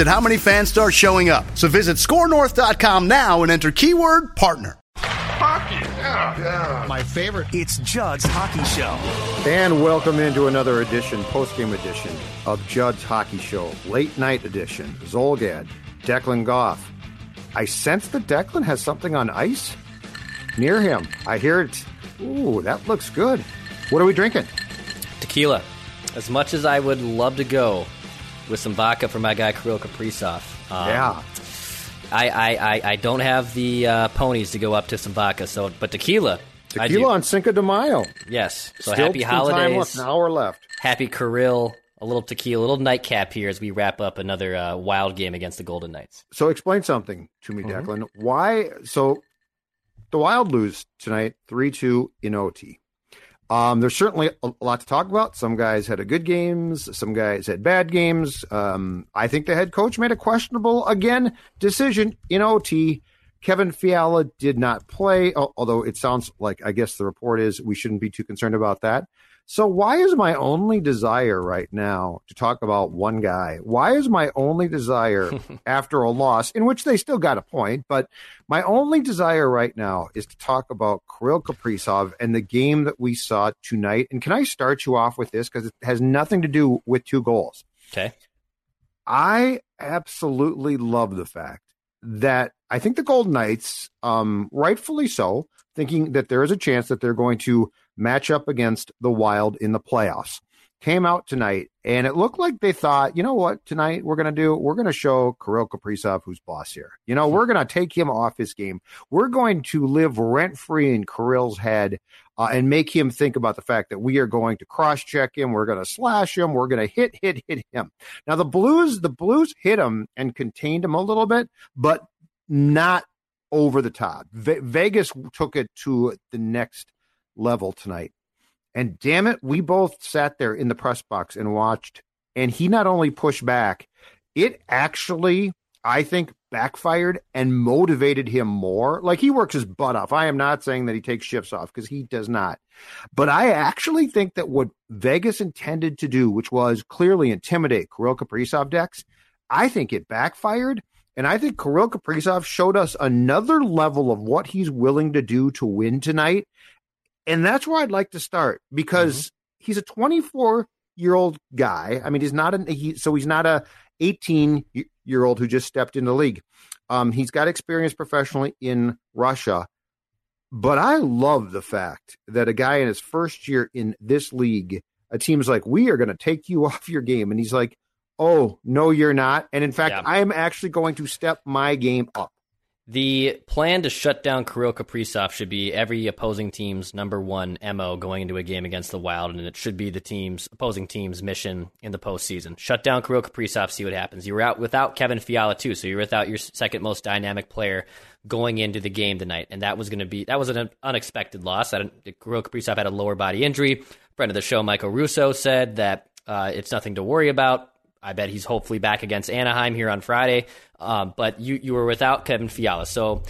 at how many fans start showing up. So visit scorenorth.com now and enter keyword partner. Hockey, yeah, yeah. My favorite. It's Judd's Hockey Show. And welcome into another edition, post-game edition of Judd's Hockey Show, late night edition. Zulgad, Declan Goff. I sense that Declan has something on ice near him. I hear it. Ooh, that looks good. What are we drinking? Tequila. As much as I would love to go with some vodka for my guy Kirill Kaprizov. Um, yeah. I, I, I, I, don't have the uh, ponies to go up to some vodka, so but tequila. Tequila on Cinco de Mayo. Yes. So Still happy holidays. Left, an hour left. Happy Kirill. A little tequila, a little nightcap here as we wrap up another uh, wild game against the Golden Knights. So explain something to me, mm-hmm. Declan. Why? So the Wild lose tonight, three two in OT. Um, there's certainly a, lot to talk about. Some guys had a good games, some guys had bad games. Um, I think the head coach made a questionable again decision in OT. Kevin Fiala did not play, although it sounds like I guess the report is we shouldn't be too concerned about that. So why is my only desire right now to talk about one guy? Why is my only desire after a loss in which they still got a point, but my only desire right now is to talk about Kirill Kaprizov and the game that we saw tonight. And can I start you off with this because it has nothing to do with two goals. Okay. I absolutely love the fact that I think the Golden Knights, um, rightfully so, thinking that there is a chance that they're going to match up against the Wild in the playoffs. Came out tonight, and it looked like they thought, you know what, tonight we're going to do, we're going to show Kirill Kaprizov who's boss here. You know, we're going to take him off his game. We're going to live rent free in Kirill's head uh, and make him think about the fact that we are going to cross check him. We're going to slash him. We're going to hit, hit, hit him. Now the Blues, the Blues hit him and contained him a little bit, but not over the top. Ve- Vegas took it to the next level tonight. And damn it, we both sat there in the press box and watched. And he not only pushed back, it actually, I think, backfired and motivated him more. Like he works his butt off. I am not saying that he takes shifts off because he does not. But I actually think that what Vegas intended to do, which was clearly intimidate Kirill Kaprizov Dex, I think it backfired. And I think Kirill Kaprizov showed us another level of what he's willing to do to win tonight. And that's where I'd like to start because mm-hmm. he's a 24 year old guy. I mean, he's not a he, so he's not a 18 year old who just stepped in the league. Um, he's got experience professionally in Russia, but I love the fact that a guy in his first year in this league, a team's like, we are going to take you off your game, and he's like, oh no, you're not. And in fact, yeah. I am actually going to step my game up. The plan to shut down Kirill Kaprizov should be every opposing team's number one MO going into a game against the Wild, and it should be the team's opposing team's mission in the postseason. Shut down Kirill Kaprizov, see what happens. You were out without Kevin Fiala too, so you're without your second most dynamic player going into the game tonight, and that was going to be that was an unexpected loss. I didn't, Kirill Kaprizov had a lower body injury. Friend of the show, Michael Russo, said that uh, it's nothing to worry about. I bet he's hopefully back against Anaheim here on Friday. Um, but you you were without Kevin Fiala, so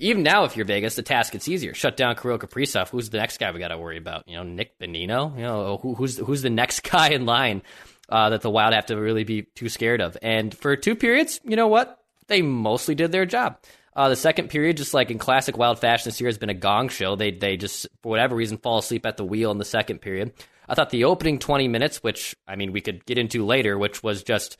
even now, if you're Vegas, the task gets easier. Shut down Kirill Kaprizov. Who's the next guy we got to worry about? You know, Nick Bonino. You know, who, who's who's the next guy in line uh, that the Wild have to really be too scared of? And for two periods, you know what? They mostly did their job. Uh, the second period, just like in classic Wild fashion this year, has been a gong show. They they just for whatever reason fall asleep at the wheel in the second period. I thought the opening 20 minutes, which I mean we could get into later, which was just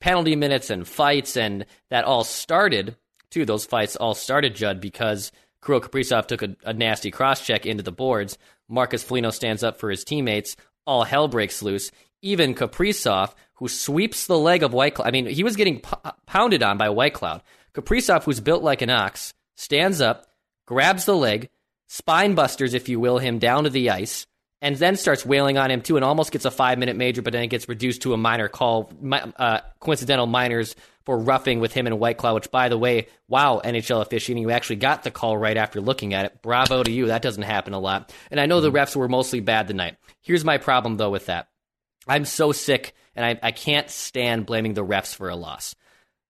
penalty minutes and fights, and that all started too. Those fights all started, Judd, because Kirill Kaprizov took a, a nasty cross check into the boards. Marcus Foligno stands up for his teammates. All hell breaks loose. Even Kaprizov, who sweeps the leg of Whitecloud. I mean, he was getting p- pounded on by Whitecloud. Kaprizov, who's built like an ox, stands up, grabs the leg, spine busters, if you will, him down to the ice, and then starts wailing on him too, and almost gets a five minute major, but then it gets reduced to a minor call, uh, coincidental minors for roughing with him and Whitecloud. Which, by the way, wow, NHL officiating, you actually got the call right after looking at it. Bravo to you. That doesn't happen a lot. And I know the refs were mostly bad tonight. Here's my problem though with that. I'm so sick, and I, I can't stand blaming the refs for a loss.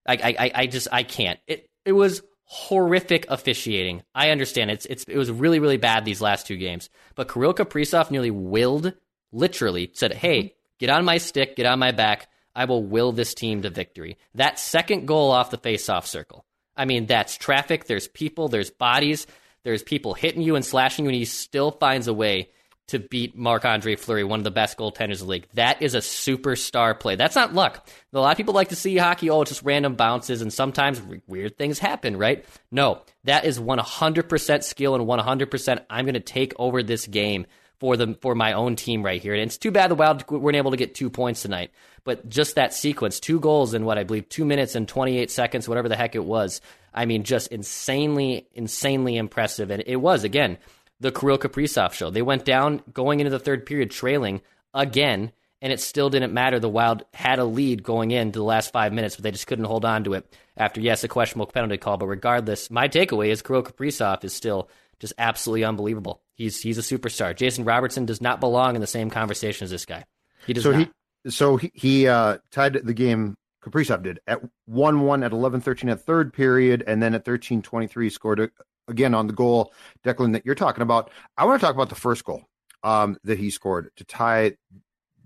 I, I, I just I can't. It it was horrific officiating. I understand it's it's it was really really bad these last two games. But Kirill Kaprizov nearly willed, literally said, "Hey, mm-hmm. get on my stick, get on my back. I will will this team to victory." That second goal off the face-off circle. I mean, that's traffic. There's people. There's bodies. There's people hitting you and slashing you, and he still finds a way to beat Marc Andre Fleury, one of the best goaltenders in the league. That is a superstar play. That's not luck. A lot of people like to see hockey, oh, it's just random bounces and sometimes weird things happen, right? No, that is 100% skill and 100% I'm going to take over this game for the for my own team right here. And it's too bad the Wild weren't able to get two points tonight. But just that sequence, two goals in what I believe two minutes and 28 seconds, whatever the heck it was. I mean, just insanely, insanely impressive. And it was again the Kirill Kaprizov show. They went down going into the third period trailing again, and it still didn't matter. The Wild had a lead going into the last five minutes, but they just couldn't hold on to it after, yes, a questionable penalty call. But regardless, my takeaway is Kirill Kaprizov is still just absolutely unbelievable. He's he's a superstar. Jason Robertson does not belong in the same conversation as this guy. He does so not. He, so he, he uh, tied the game Kaprizov did at 1 1 at 11 13 at third period, and then at 13 23 scored a, again on the goal, Declan, that you're talking about. I want to talk about the first goal um, that he scored to tie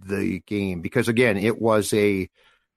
the game because again, it was a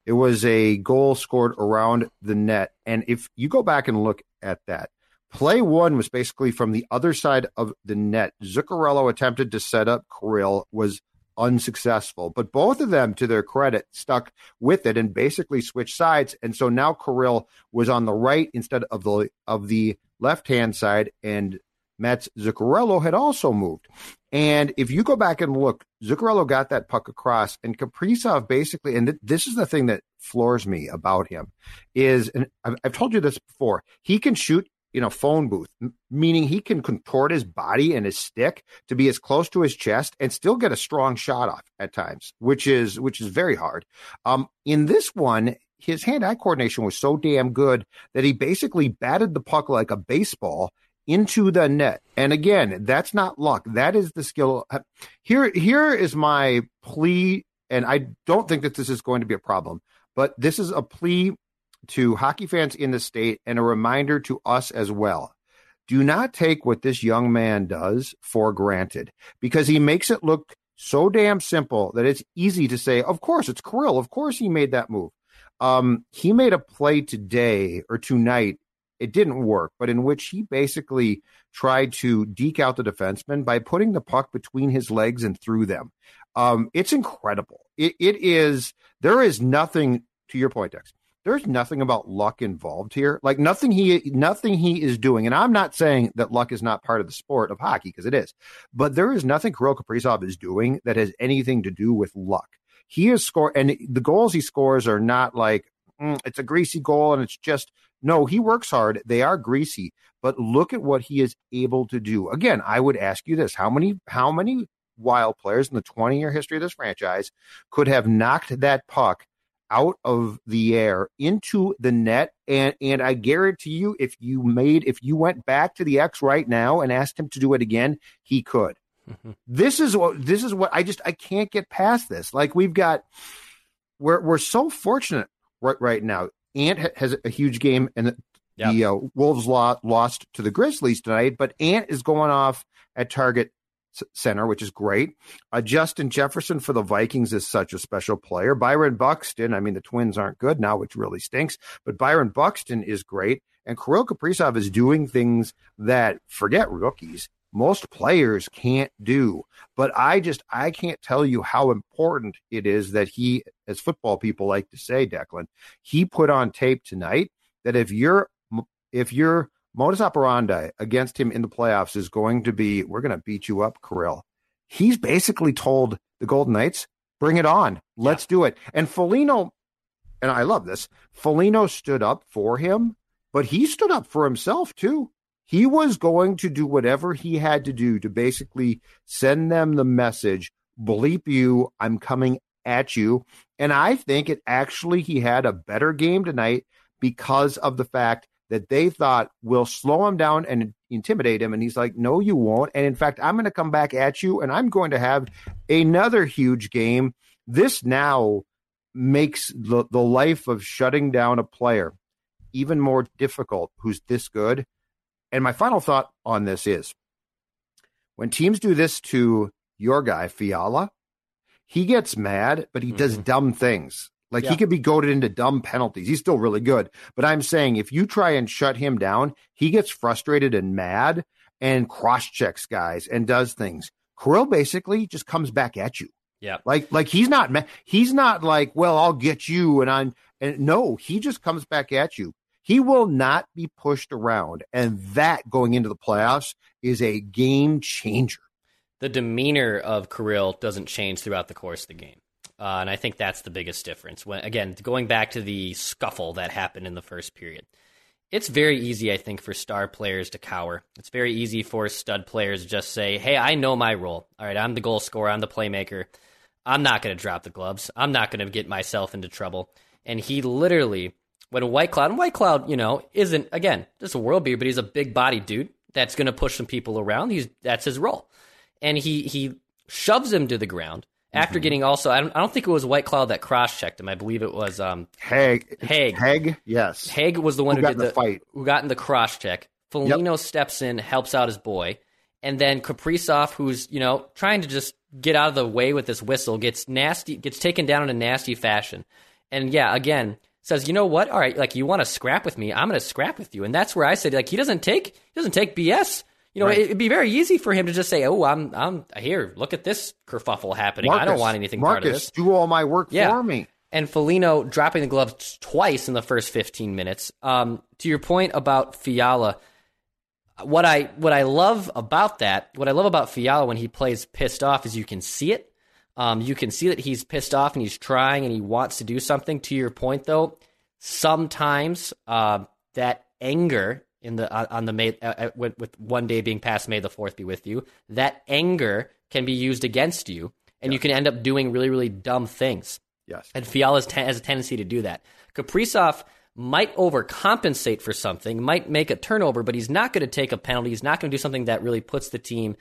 it was a goal scored around the net, and if you go back and look at that. Play one was basically from the other side of the net. Zuccarello attempted to set up Kirill, was unsuccessful. But both of them, to their credit, stuck with it and basically switched sides. And so now Kirill was on the right instead of the of the left hand side, and Mats Zuccarello had also moved. And if you go back and look, Zuccarello got that puck across, and Kaprizov basically, and th- this is the thing that floors me about him, is, and I've, I've told you this before, he can shoot in a phone booth, meaning he can contort his body and his stick to be as close to his chest and still get a strong shot off at times, which is which is very hard. Um, in this one, his hand-eye coordination was so damn good that he basically batted the puck like a baseball into the net. And again, that's not luck. That is the skill. Here, here is my plea, and I don't think that this is going to be a problem, but this is a plea to hockey fans in the state and a reminder to us as well. Do not take what this young man does for granted because he makes it look so damn simple that it's easy to say, of course, it's Kirill. Of course, he made that move. Um, he made a play today or tonight. It didn't work, but in which he basically tried to deke out the defenseman by putting the puck between his legs and through them. Um, it's incredible. It, it is, there is nothing, to your point, Dex, there's nothing about luck involved here. Like nothing he nothing he is doing. And I'm not saying that luck is not part of the sport of hockey because it is. But there is nothing Kirill Kaprizov is doing that has anything to do with luck. He is score and the goals he scores are not like mm, it's a greasy goal and it's just no, he works hard. They are greasy, but look at what he is able to do. Again, I would ask you this: how many how many wild players in the 20 year history of this franchise could have knocked that puck out of the air into the net and and I guarantee you if you made if you went back to the X right now and asked him to do it again he could. This is what this is what I just I can't get past this like we've got we're we're so fortunate right right now Ant has a huge game and yep. the uh, Wolves lost, lost to the Grizzlies tonight but Ant is going off at target center, which is great. Uh, Justin Jefferson for the Vikings is such a special player. Byron Buxton, I mean, the Twins aren't good now, which really stinks, but Byron Buxton is great. And Kirill Kaprizov is doing things that, forget rookies, most players can't do. But I just, I can't tell you how important it is that he, as football people like to say, Declan, he put on tape tonight that if you're, if you're modus operandi against him in the playoffs is going to be we're going to beat you up, Kirill. He's basically told the Golden Knights, bring it on. Let's yeah. do it. And Foligno, and I love this, Foligno stood up for him, but he stood up for himself too. He was going to do whatever he had to do to basically send them the message bleep you, I'm coming at you. And I think it actually, he had a better game tonight because of the fact that they thought will slow him down and intimidate him. And he's like, no, you won't. And in fact, I'm going to come back at you and I'm going to have another huge game. This now makes the, the life of shutting down a player even more difficult who's this good. And my final thought on this is when teams do this to your guy, Fiala, he gets mad, but he mm-hmm. does dumb things. Like yeah. he could be goaded into dumb penalties. He's still really good. But I'm saying if you try and shut him down, he gets frustrated and mad and cross checks guys and does things. Kirill basically just comes back at you. Yeah. Like like he's not he's not like, well, I'll get you and I'm and no, he just comes back at you. He will not be pushed around. And that going into the playoffs is a game changer. The demeanor of Kirill doesn't change throughout the course of the game. Uh, and I think that's the biggest difference. When again, going back to the scuffle that happened in the first period, it's very easy, I think, for star players to cower. It's very easy for stud players to just say, "Hey, I know my role. All right, I'm the goal scorer. I'm the playmaker. I'm not going to drop the gloves. I'm not going to get myself into trouble." And he literally, when Whitecloud and Whitecloud, you know, isn't again just a world beater, but he's a big body dude that's going to push some people around. He's that's his role, and he he shoves him to the ground after mm-hmm. getting also, I don't, I don't think it was Whitecloud that cross checked him. I believe it was um, Hague. Hague. Hague, yes. Hague was the one who, who did the, the, fight. Who got in the cross check. Foligno yep. steps in, helps out his boy, and then Kaprizov, who's you know trying to just get out of the way with this whistle, gets nasty, gets taken down in a nasty fashion, and yeah, again says, you know what? All right, like you want to scrap with me, I'm going to scrap with you, and that's where I said, like he doesn't take he doesn't take BS. You know, right. it'd be very easy for him to just say, "Oh, I'm, I'm here. Look at this kerfuffle happening. Marcus, I don't want anything Marcus, part of this. Do all my work yeah. for me." And Foligno dropping the gloves twice in the first 15 minutes. Um, to your point about Fiala, what I what I love about that, what I love about Fiala when he plays pissed off is you can see it. Um, you can see that he's pissed off and he's trying and he wants to do something. To your point, though, sometimes uh, that anger in the uh, on the May uh, uh with, with, one day being past May the fourth be with you. That anger can be used against you, and you can end up doing really really dumb things. Yes, and Fiala has a tendency to do that. Kaprizov might overcompensate for something, might make a turnover, but he's not going to take a penalty. He's not going to do something that really puts the team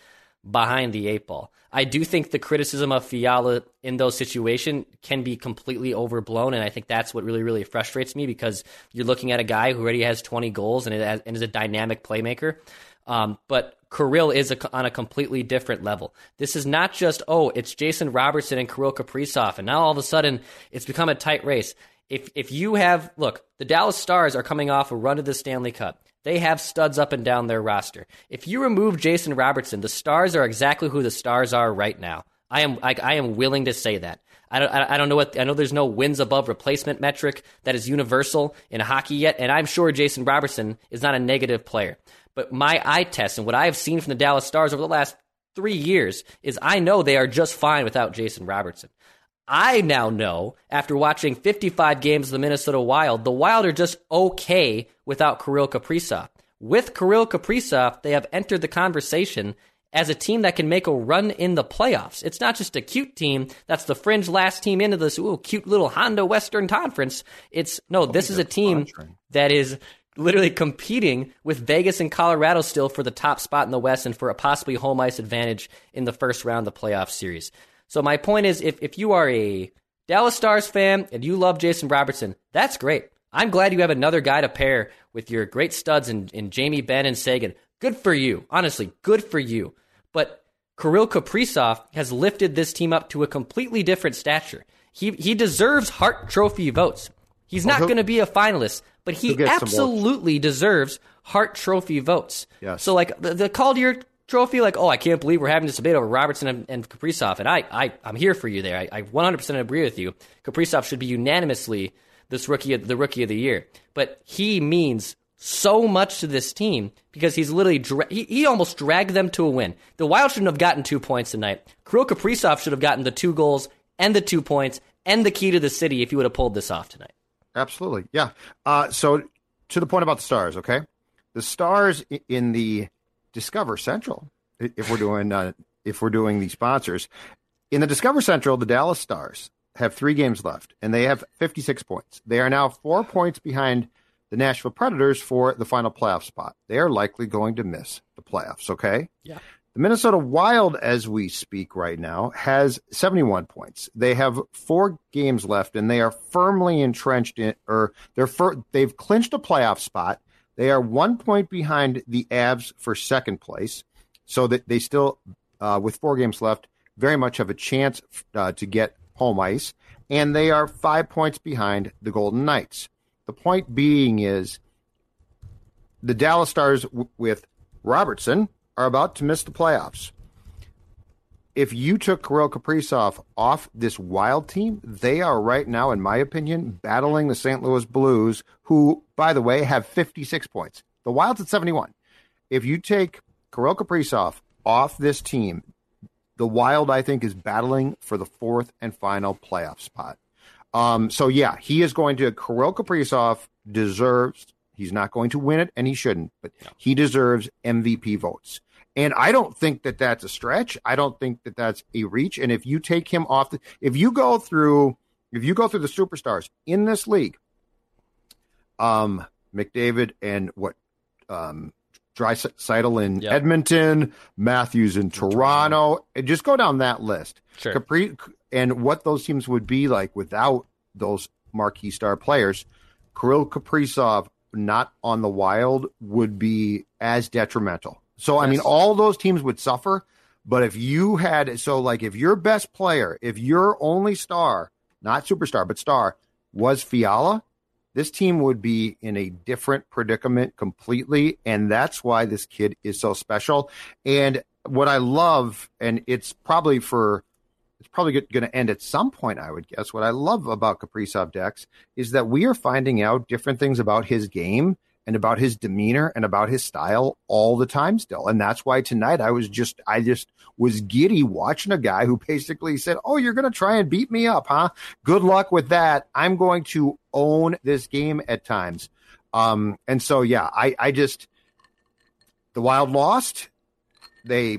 behind the eight ball. I do think the criticism of Fiala in those situations can be completely overblown, and I think that's what really, really frustrates me because you're looking at a guy who already has 20 goals and, is a dynamic playmaker. Um, but Kirill is a, on a completely different level. This is not just, oh, it's Jason Robertson and Kirill Kaprizov, and now all of a sudden it's become a tight race. If, if you have, look, the Dallas Stars are coming off a run to the Stanley Cup. They have studs up and down their roster. If you remove Jason Robertson, the Stars are exactly who the Stars are right now. I am I, I am willing to say that. I don't I don't know what I know. There's no wins above replacement metric that is universal in hockey yet, and I'm sure Jason Robertson is not a negative player. But my eye test and what I have seen from the Dallas Stars over the last three years is I know they are just fine without Jason Robertson. I now know, after watching 55 games of the Minnesota Wild, the Wild are just okay without Kirill Kaprizov. With Kirill Kaprizov, they have entered the conversation as a team that can make a run in the playoffs. It's not just a cute team that's the fringe last team into this ooh, cute little Honda Western Conference. It's no, this is a team that is literally competing with Vegas and Colorado still for the top spot in the West and for a possibly home ice advantage in the first round of the playoff series. So my point is, if if you are a Dallas Stars fan and you love Jason Robertson, that's great. I'm glad you have another guy to pair with your great studs in, in Jamie Benn and Seguin. Good for you. Honestly, good for you. But Kirill Kaprizov has lifted this team up to a completely different stature. He he deserves Hart Trophy votes. He's not going to be a finalist, but he absolutely deserves Hart Trophy votes. Yes. So like the, the Calder trophy, like, oh, I can't believe we're having this debate over Robertson and, and Kaprizov. And I, I, I'm here for you there. I, I 100% agree with you. Kaprizov should be unanimously this rookie, of, the rookie of the year. But he means so much to this team because he's literally dra- he, he almost dragged them to a win. The Wild shouldn't have gotten two points tonight. Kirill Kaprizov should have gotten the two goals and the two points and the key to the city if he would have pulled this off tonight. Absolutely, yeah. Uh, so to the point about the Stars, okay, the Stars in the Discover Central, if we're doing uh, if we're doing the sponsors in the Discover Central, the Dallas Stars have three games left, and they have 56 points. They are now four points behind the Nashville Predators for the final playoff spot. They are likely going to miss the playoffs, okay? Yeah. The Minnesota Wild, as we speak right now, has 71 points. They have four games left, and they are firmly entrenched in, or they're fir- they've clinched a playoff spot. They are one point behind the Avs for second place, so that they still, uh, with four games left, very much have a chance uh, to get home ice, and they are five points behind the Golden Knights. The point being is the Dallas Stars w- with Robertson are about to miss the playoffs. If you took Kirill Kaprizov off this wild team, they are right now, in my opinion, battling the St. Louis Blues, who, by the way, have 56 points. The Wild's at 71. If you take Kirill Kaprizov off this team, the Wild, I think, is battling for the fourth and final playoff spot. Um, so yeah, he is going to. Kirill Kaprizov deserves. He's not going to win it, and he shouldn't, but he deserves MVP votes. And I don't think that that's a stretch. I don't think that that's a reach. And if you take him off, the, if you go through, if you go through the superstars in this league, um, McDavid and what, um, Draisaitl in Yep. Edmonton, Matthews in Toronto, and just go down that list. Sure. Capri and what those teams would be like without those marquee star players. Kirill Kaprizov not on the Wild would be as detrimental. So I mean, all those teams would suffer. But if you had so like if your best player, if your only star, not superstar but star, was Fiala, this team would be in a different predicament completely. And that's why this kid is so special. And what I love, and it's probably for, it's probably going to end at some point, I would guess. What I love about Kaprizov Dex is that we are finding out different things about his game and about his demeanor and about his style all the time still. And that's why tonight I was just, I just was giddy watching a guy who basically said, Oh, you're going to try and beat me up, huh? Good luck with that. I'm going to own this game at times. Um, and so, yeah, I, I just, the Wild lost. They,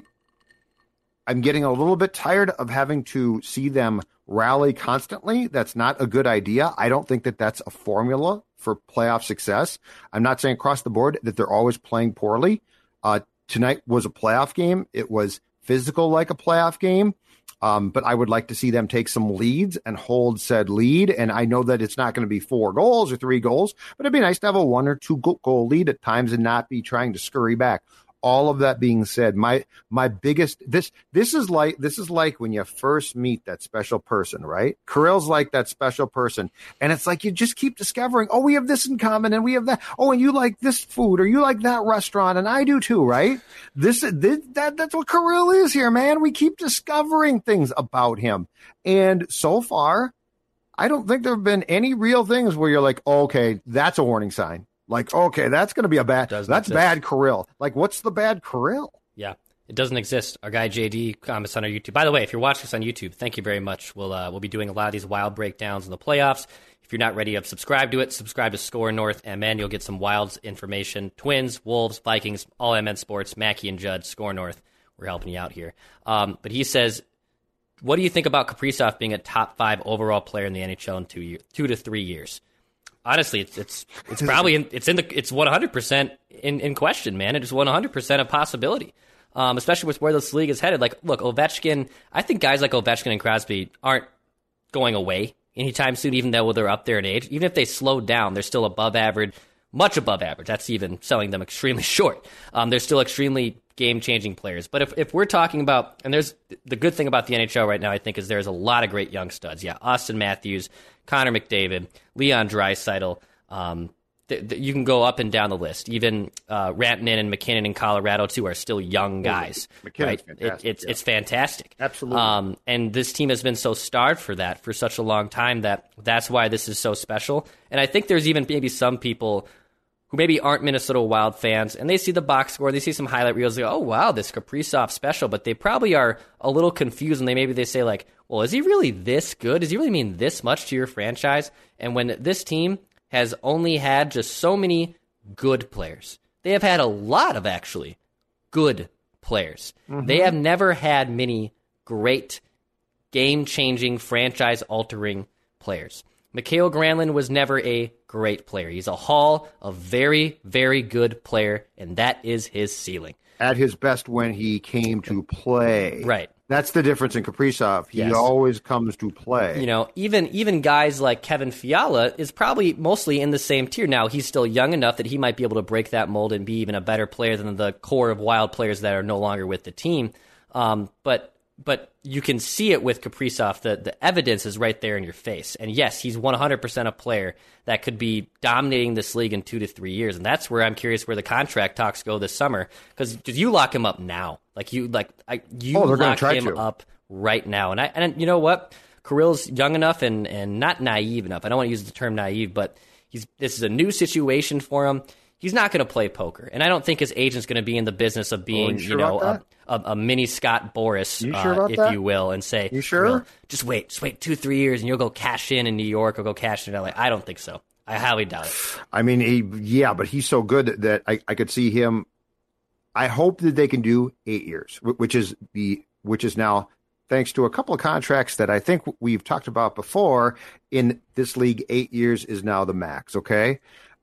I'm getting a little bit tired of having to see them rally constantly. That's not a good idea. I don't think that that's a formula for playoff success. I'm not saying across the board that they're always playing poorly. Uh, tonight was a playoff game. It was physical like a playoff game. Um, but I would like to see them take some leads and hold said lead. And I know that it's not going to be four goals or three goals, but it'd be nice to have a one or two goal lead at times and not be trying to scurry back. All of that being said, my my biggest this this is like this is like when you first meet that special person, right? Kirill's like that special person, and it's like you just keep discovering, oh, we have this in common, and we have that. Oh, and you like this food, or you like that restaurant, and I do too, right? This, this that that's what Kirill is here, man. We keep discovering things about him, and so far, I don't think there have been any real things where you're like, okay, that's a warning sign. Like, okay, that's going to be a bad. Doesn't that's exist. bad Kirill. Like, what's the bad Kirill? Yeah, it doesn't exist. Our guy JD comments on our YouTube. By the way, if you're watching this on YouTube, thank you very much. We'll uh, we'll be doing a lot of these wild breakdowns in the playoffs. If you're not ready to subscribe to it, subscribe to Score North, and man, you'll get some Wilds information. Twins, Wolves, Vikings, all MN Sports, Mackey and Judd, Score North. We're helping you out here. Um, but he says, what do you think about Kaprizov being a top five overall player in the NHL in two year, two to three years? Honestly, it's it's it's probably in, it's in the it's one hundred percent in in question, man. It is one hundred percent a possibility, um, especially with where this league is headed. Like, look, Ovechkin. I think guys like Ovechkin and Crosby aren't going away anytime soon, even though they're up there in age. Even if they slowed down, they're still above average, much above average. That's even selling them extremely short. Um, they're still extremely game changing players. But if, if we're talking about, and there's the good thing about the NHL right now, I think, is there's a lot of great young studs. Yeah, Auston Matthews, Connor McDavid, Leon Draisaitl. Um, th- th- you can go up and down the list. Even uh, Rantanen and MacKinnon in Colorado too are still young guys. MacKinnon's right? It- it's yeah. it's fantastic. Absolutely. Um, and this team has been so starved for that for such a long time that that's why this is so special. And I think there's even maybe some people who maybe aren't Minnesota Wild fans and they see the box score, they see some highlight reels, they go, oh wow, this Kaprizov special, but they probably are a little confused and they maybe they say like, well, is he really this good? Does he really mean this much to your franchise? And when this team has only had just so many good players, they have had a lot of actually good players. Mm-hmm. They have never had many great, game changing, franchise altering players. Mikael Granlund was never a great player. He's a Hall, a very, very good player, and that is his ceiling. At his best when he came to play. Right. That's the difference in Kaprizov. He yes. always comes to play. You know, even even guys like Kevin Fiala is probably mostly in the same tier. Now he's still young enough that he might be able to break that mold and be even a better player than the core of wild players that are no longer with the team. Um, but but you can see it with Kaprizov. The the evidence is right there in your face. And yes, he's 100% a player that could be dominating this league in two to three years. And that's where I'm curious where the contract talks go this summer because you lock him up now. Like you like I, you oh, lock him to. up right now. And I and you know what, Kirill's young enough and and not naive enough. I don't want to use the term naive, but he's this is a new situation for him he's not going to play poker, and I don't think his agent's going to be in the business of being, oh, you, you know, a, a, a, mini Scott Boras, you sure uh, if that? you will, and say, "You sure? Well, just wait, just wait two, three years, and you'll go cash in in New York or go cash in LA." I don't think so. I highly doubt it. I mean, he, yeah, but he's so good that I, I could see him. I hope that they can do eight years, which is the which is now thanks to a couple of contracts that I think we've talked about before in this league. Eight years is now the max. Okay,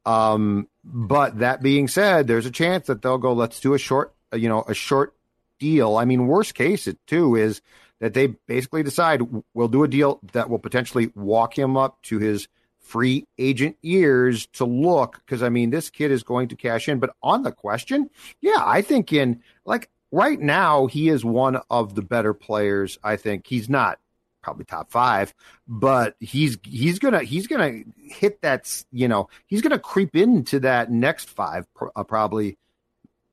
um, but that being said, there's a chance that they'll go, let's do a short, you know, a short deal. I mean, worst case, it too is that they basically decide we'll do a deal that will potentially walk him up to his free agent years to look. Cause I mean, this kid is going to cash in. But on the question, yeah, I think in like right now, he is one of the better players. I think he's not probably top five, but he's he's gonna he's gonna hit that you know he's gonna creep into that next five uh, probably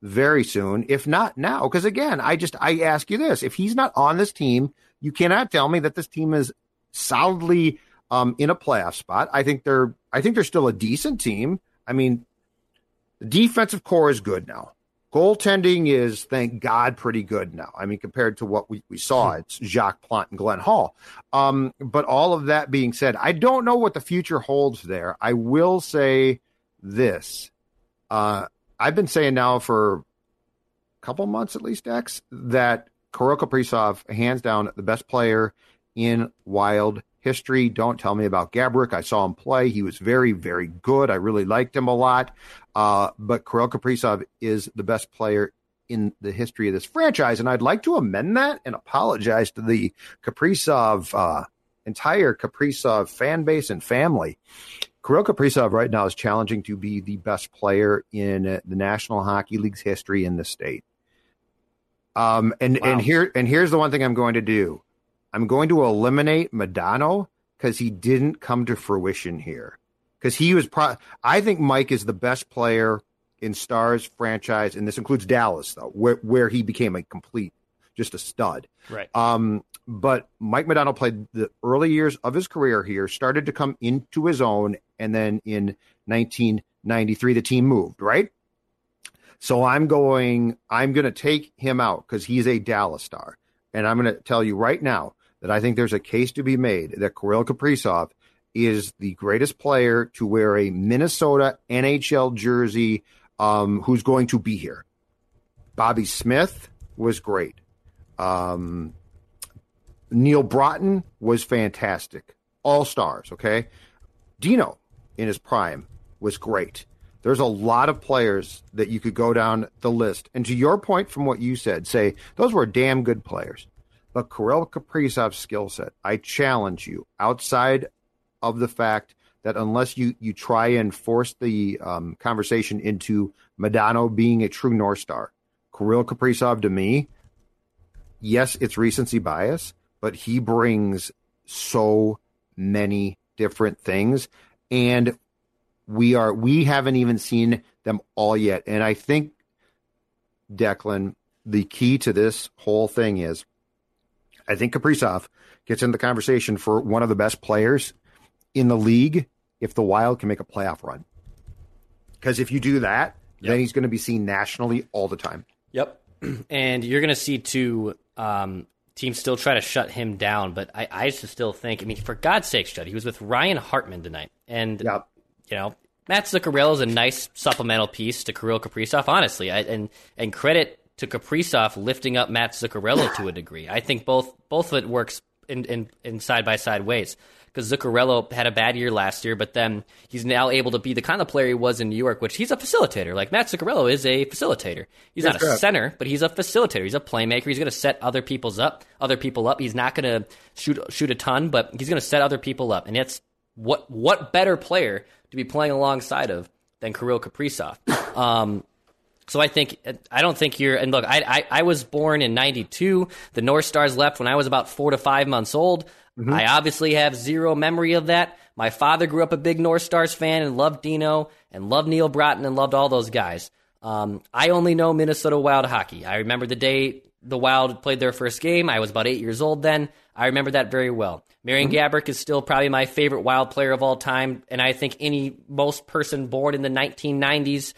very soon, if not now. Because again, I just I ask you this: if he's not on this team, you cannot tell me that this team is solidly um, in a playoff spot. I think they're I think they're still a decent team. I mean, the defensive core is good now. Goaltending is, thank God, pretty good now. I mean, compared to what we, we saw, hmm. it's Jacques Plante and Glenn Hall. Um, but all of that being said, I don't know what the future holds there. I will say this. Uh, I've been saying now for a couple months at least, X, that Kirill Kaprizov, hands down, the best player in Wild history. Don't tell me about Gaborik. I saw him play. He was very, very good. I really liked him a lot. Uh, but Kirill Kaprizov is the best player in the history of this franchise. And I'd like to amend that and apologize to the Kaprizov, uh, entire Kaprizov fan base and family. Kirill Kaprizov right now is challenging to be the best player in the National Hockey League's history in the state. Um, and, wow. and here, and here's the one thing I'm going to do. I'm going to eliminate Modano because he didn't come to fruition here. Because he was, pro- I think Mike is the best player in Stars franchise, and this includes Dallas though, where where he became a complete, just a stud. Right. Um, but Mike Modano played the early years of his career here, started to come into his own, and then in 1993 the team moved. Right. So I'm going, I'm going to take him out because he's a Dallas star, and I'm going to tell you right now that I think there's a case to be made that Kirill Kaprizov is the greatest player to wear a Minnesota NHL jersey um, who's going to be here. Bobby Smith was great. Um, Neal Broten was fantastic. All stars, okay? Dino in his prime was great. There's a lot of players that you could go down the list. And to your point from what you said, say those were damn good players. But Kirill Kaprizov's skill set, I challenge you, outside of the fact that unless you, you try and force the um, conversation into Modano being a true North Star, Kirill Kaprizov to me, yes, it's recency bias, but he brings so many different things. And we are we haven't even seen them all yet. And I think Declan, the key to this whole thing is I think Kaprizov gets in the conversation for one of the best players in the league if the Wild can make a playoff run. Because if you do that, Yep. then he's going to be seen nationally all the time. Yep. And you're going to see two um, teams still try to shut him down. But I, I still think, I mean, for God's sake, Judd, he was with Ryan Hartman tonight. And, Yep. you know, Matt Zuccarello is a nice supplemental piece to Kirill Kaprizov, honestly. I, and, and credit to Kaprizov lifting up Matt Zuccarello to a degree. I think both, both of it works in, in, in side by side ways. Because Zuccarello had a bad year last year, but then he's now able to be the kind of player he was in New York, which he's a facilitator. Like Matt Zuccarello is a facilitator. He's not a correct. center, but he's a facilitator. He's a playmaker. He's going to set other people's up, other people up. He's not going to shoot shoot a ton, but he's going to set other people up. And it's what what better player to be playing alongside of than Kirill Kaprizov? Um, so I think I don't think you're. And look, I I, I was born in '92. The North Stars left when I was about four to five months old. I obviously have zero memory of that. My father grew up a big North Stars fan and loved Dino and loved Neal Broten and loved all those guys. Um, I only know Minnesota Wild hockey. I remember the day the Wild played their first game. I was about eight years old then. I remember that very well. Marian Gaborik is still probably my favorite Wild player of all time, and I think any most person born in the 1990s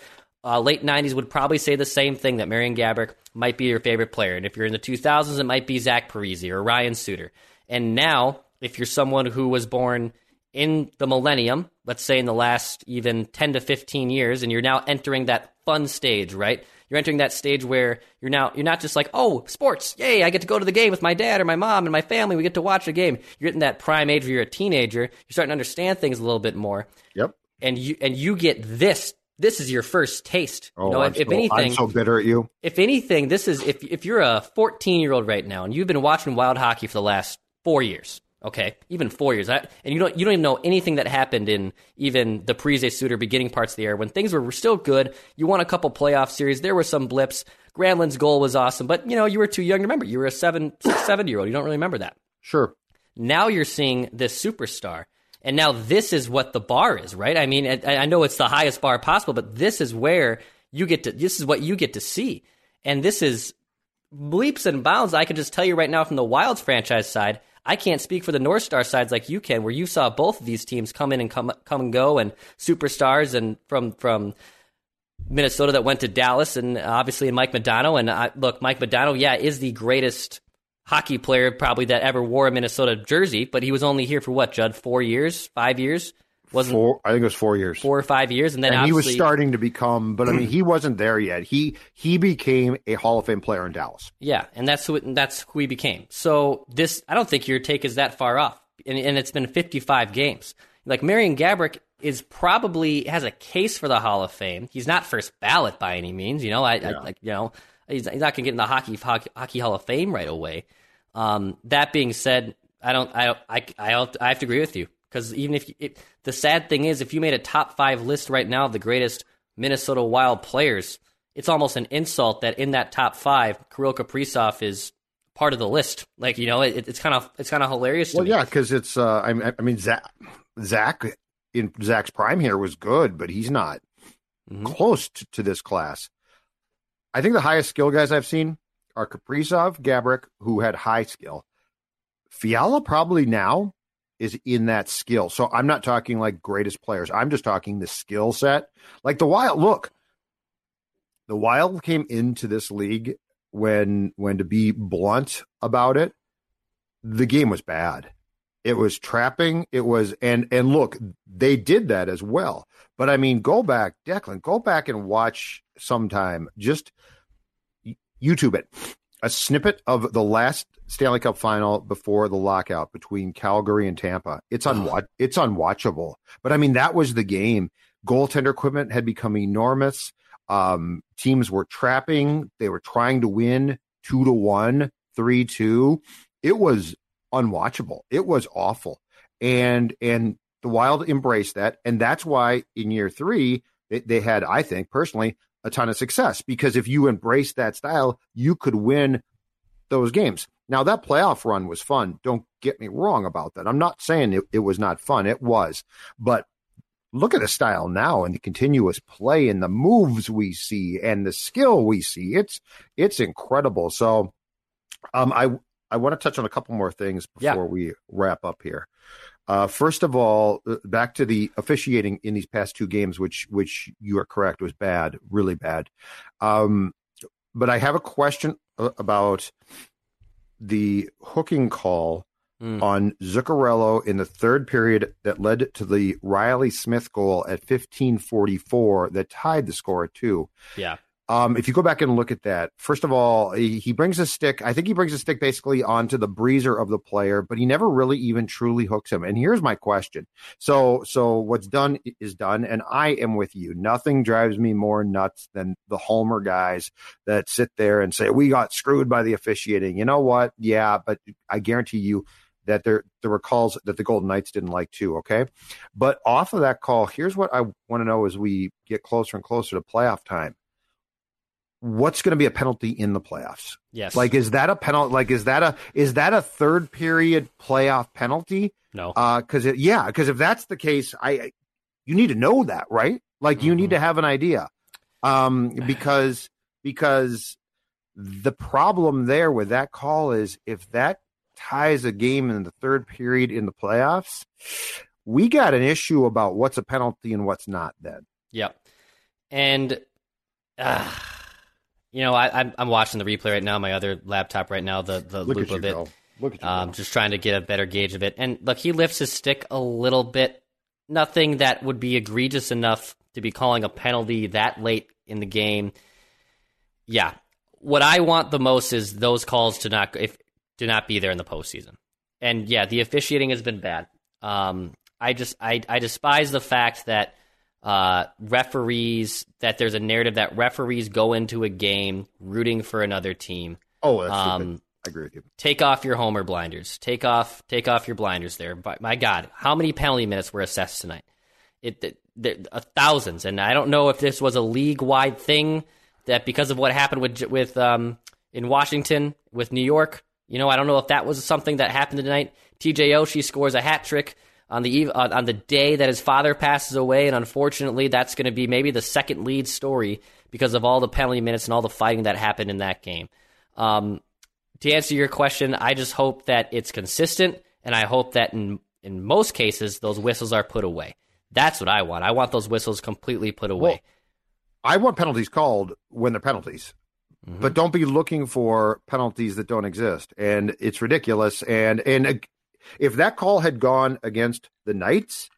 uh, late 90s would probably say the same thing that Marian Gaborik might be your favorite player. And if you're in the 2000s, it might be Zach Parise or Ryan Suter. And now, if you're someone who was born in the millennium, let's say in the last even 10 to 15 years, and you're now entering that fun stage, right? You're entering that stage where you're now you're not just like, oh, sports, yay, I get to go to the game with my dad or my mom and my family. We get to watch a game. You're getting that prime age where you're a teenager. You're starting to understand things a little bit more Yep. and you and you get this. This is your first taste. Oh, you know, I'm, if, if so, anything, I'm so bitter at you. if anything, this is if if you're a 14 year old right now and you've been watching wild hockey for the last four years, okay, even four years, I, and you don't you don't even know anything that happened in even the Parise Suter beginning parts of the year when things were still good. You won a couple playoff series. There were some blips. Granlund's goal was awesome, but you know you were too young to remember. You were a seven six, seven year old. You don't really remember that. Sure. Now you're seeing this superstar. And now this is what the bar is, right? I mean, I, know it's the highest bar possible, but this is where you get to, this is what you get to see. And this is leaps and bounds. I can just tell you right now from the Wilds franchise side, I can't speak for the North Star sides like you can, where you saw both of these teams come in and come come and go, and superstars, and from from Minnesota that went to Dallas, and obviously Mike Modano. And I, look, Mike Modano, yeah, is the greatest hockey player probably that ever wore a Minnesota jersey, but he was only here for what, Judd? Four years, five years, wasn't Four, I think it was four years. four or five years, and then and he was starting to become, but I mean, he wasn't there yet. He he became a Hall of Fame player in Dallas. Yeah, and that's who it, that's who he became. So this, I don't think your take is that far off, and, and it's been 55 games. Like Marian Gaborik is probably has a case for the Hall of Fame. He's not first ballot by any means. You know, I, I like you know he's, he's not going to get in the hockey, hockey hockey Hall of Fame right away. Um, that being said, I don't I don't, I I, I have to agree with you because even if you, it, the sad thing is, if you made a top five list right now of the greatest Minnesota Wild players, it's almost an insult that in that top five, Kirill Kaprizov is part of the list. Like you know, it, it's kind of it's kind of hilarious. To Well, yeah, because it's. Uh, I, mean- I mean, Zach, Zach in Zach's prime here was good, but he's not Mhm. close to, to this class. I think the highest skill guys I've seen are Kaprizov, Gaborik, who had high skill. Fiala probably now is in that skill. So I'm not talking like greatest players. I'm just talking the skill set. Like the Wild, look, the Wild came into this league when when to be blunt about it, the game was bad. It was trapping. It was and and look, they did that as well. But I mean, go back, Declan, go back and watch sometime. Just YouTube it. A snippet of the last Stanley Cup final before the lockout between Calgary and Tampa. It's unwatch it's unwatchable. But I mean, that was the game. Goaltender equipment had become enormous. Um, teams were trapping. They were trying to win two to one, three two. It was unwatchable. It was awful. And and the Wild embraced that, and that's why in year three they, they had, I think personally, a ton of success because if you embrace that style, you could win those games. Now that playoff run was fun. Don't get me wrong about that. I'm not saying it, it was not fun. It was, but look at the style now and the continuous play and the moves we see and the skill we see. It's it's incredible. So, um, I I want to touch on a couple more things Yeah. before we wrap up here. Uh, first of all, uh, back to the officiating in these past two games, which which you are correct was bad, really bad. Um, but I have a question uh, about the hooking call mm. on Zuccarello in the third period that led to the Reilly Smith goal at 15:44 that tied the score at two. Yeah. Um, if you go back and look at that, first of all, he, he, brings a stick. I think he brings a stick basically onto the breezer of the player, but he never really even truly hooks him. And here's my question. So, so what's done is done. And I am with you. Nothing drives me more nuts than the Homer guys that sit there and say, we got screwed by the officiating. You know what? Yeah, but I guarantee you that there, there were calls that the Golden Knights didn't like too. Okay. But off of that call, here's what I want to know as we get closer and closer to playoff time what's going to be a penalty in the playoffs? Yes. Like, is that a penalty? Like, is that a is that a third period playoff penalty? No. Uh, because yeah, because if that's the case, I you need to know that, right? Like, you mm-hmm. need to have an idea. Um, because because the problem there with that call is if that ties a game in the third period in the playoffs, we got an issue about what's a penalty and what's not. Then. Yep. And. Uh you know, I, am I'm watching the replay right now, my other laptop right now, the the loop of it. Look at you, um, just trying to get a better gauge of it. And look, he lifts his stick a little bit. Nothing that would be egregious enough to be calling a penalty that late in the game. Yeah, what I want the most is those calls to not if to not be there in the postseason. And yeah, the officiating has been bad. Um, I just I I despise the fact that uh, referees that there's a narrative that referees go into a game rooting for another team. Oh, um, I agree with you. Take off your homer blinders. Take off take off your blinders there. But my God, how many penalty minutes were assessed tonight? It, it, uh, thousands, and I don't know if this was a league wide thing that because of what happened with with um, in Washington with New York. You know, I don't know if that was something that happened tonight. TJ Oshie scores a hat trick on the eve, uh, on the day that his father passes away, and unfortunately, that's going to be maybe the second lead story because of all the penalty minutes and all the fighting that happened in that game. Um, to answer your question, I just hope that it's consistent, and I hope that in in most cases those whistles are put away. That's what I want. I want those whistles completely put away. Well, I want penalties called when they're penalties. Mm-hmm. But don't be looking for penalties that don't exist, and it's ridiculous. And and if that call had gone against the Knights,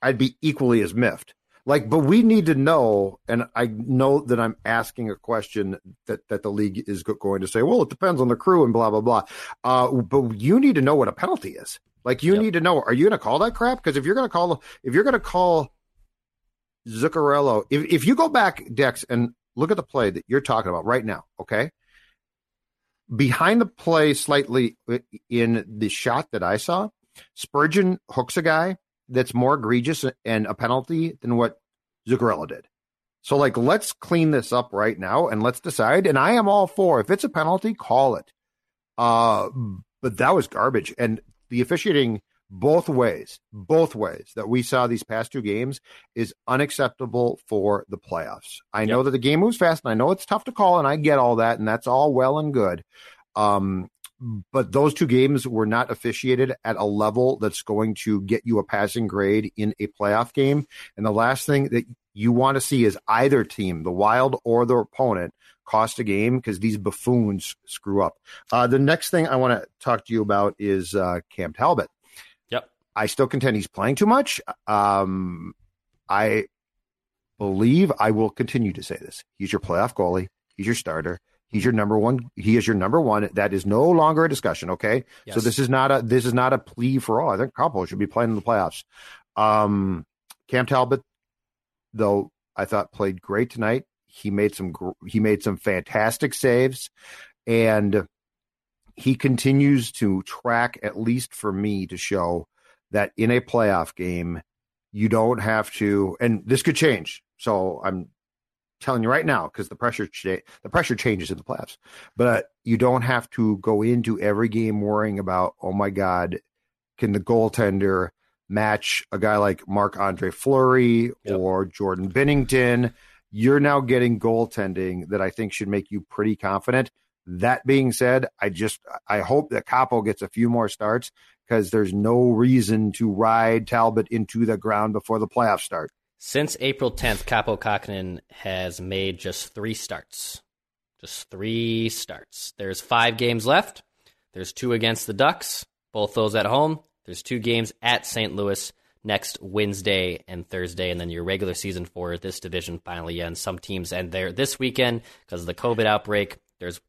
I'd be equally as miffed. Like, but we need to know, and I know that I'm asking a question that that the league is going to say, well, it depends on the crew and blah blah blah. Uh, but you need to know what a penalty is. Like, you yep. need to know, are you going to call that crap? Because if you're going to call, if you're going to call Zuccarello, if if you go back, Dex, and look at the play that you're talking about right now, okay? Behind the play slightly in the shot that I saw, Spurgeon hooks a guy that's more egregious and a penalty than what Zuccarello did. So, like, let's clean this up right now and let's decide. And I am all for if it's a penalty, call it. Uh, but that was garbage. And the officiating both ways, both ways that we saw these past two games is unacceptable for the playoffs. I yep. know that the game moves fast and I know it's tough to call and I get all that and that's all well and good. Um, but those two games were not officiated at a level that's going to get you a passing grade in a playoff game. And the last thing that you want to see is either team, the Wild or the opponent, cost a game because these buffoons screw up. Uh, the next thing I want to talk to you about is uh, Cam Talbot. I still contend he's playing too much. Um, I believe I will continue to say this. He's your playoff goalie. He's your starter. He's your number one. He is your number one. That is no longer a discussion. Okay, yes. so this is not a this is not a plea for all. I think Kaapo should be playing in the playoffs. Um, Cam Talbot, though, I thought played great tonight. He made some he made some fantastic saves, and he continues to track at least for me to show that in a playoff game, you don't have to, and this could change. So I'm telling you right now because the pressure cha- the pressure changes in the playoffs. But you don't have to go into every game worrying about, oh my God, can the goaltender match a guy like Marc Andre Fleury yep. or Jordan Binnington? You're now getting goaltending that I think should make you pretty confident. That being said, I just I hope that Kaapo gets a few more starts because there's no reason to ride Talbot into the ground before the playoffs start. Since April 10th, Kaapo Kähkönen has made just three starts. Just three starts. There's five games left. There's two against the Ducks, both those at home. There's two games at St. Louis next Wednesday and Thursday, and then your regular season for this division finally ends. Some teams end there this weekend because of the COVID outbreak. There's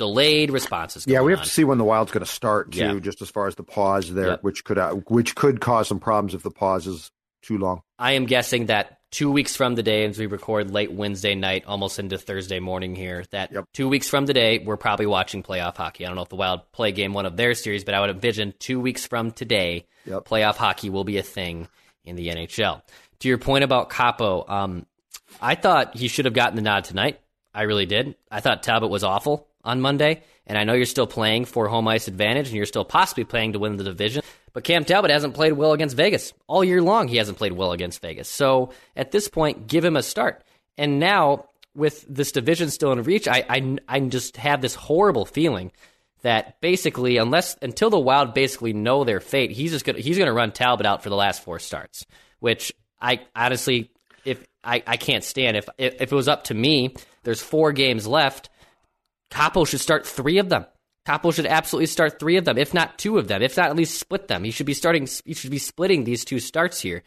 delayed responses. Yeah, we have on. to see when the Wild's going to start too, Yeah. just as far as the pause there, Yep. which could uh, which could cause some problems if the pause is too long. I am guessing that two weeks from today, as we record late Wednesday night, almost into Thursday morning here, that Yep. two weeks from today, we're probably watching playoff hockey. I don't know if the Wild play game one of their series, but I would envision two weeks from today, Yep. playoff hockey will be a thing in the NHL. To your point about Kaapo, um, I thought he should have gotten the nod tonight. I really did. I thought Talbot was awful on Monday, and I know you're still playing for home ice advantage, and you're still possibly playing to win the division. But Cam Talbot hasn't played well against Vegas all year long. He hasn't played well against Vegas. So at this point, give him a start. And now with this division still in reach, I I, I just have this horrible feeling that basically, unless until the Wild basically know their fate, he's just gonna he's gonna run Talbot out for the last four starts, which I honestly, if I, I can't stand. If if it was up to me, there's four games left. Kaapo should start three of them. Kaapo should absolutely start three of them, if not two of them, if not at least split them. He should be starting. He should be splitting these two starts here.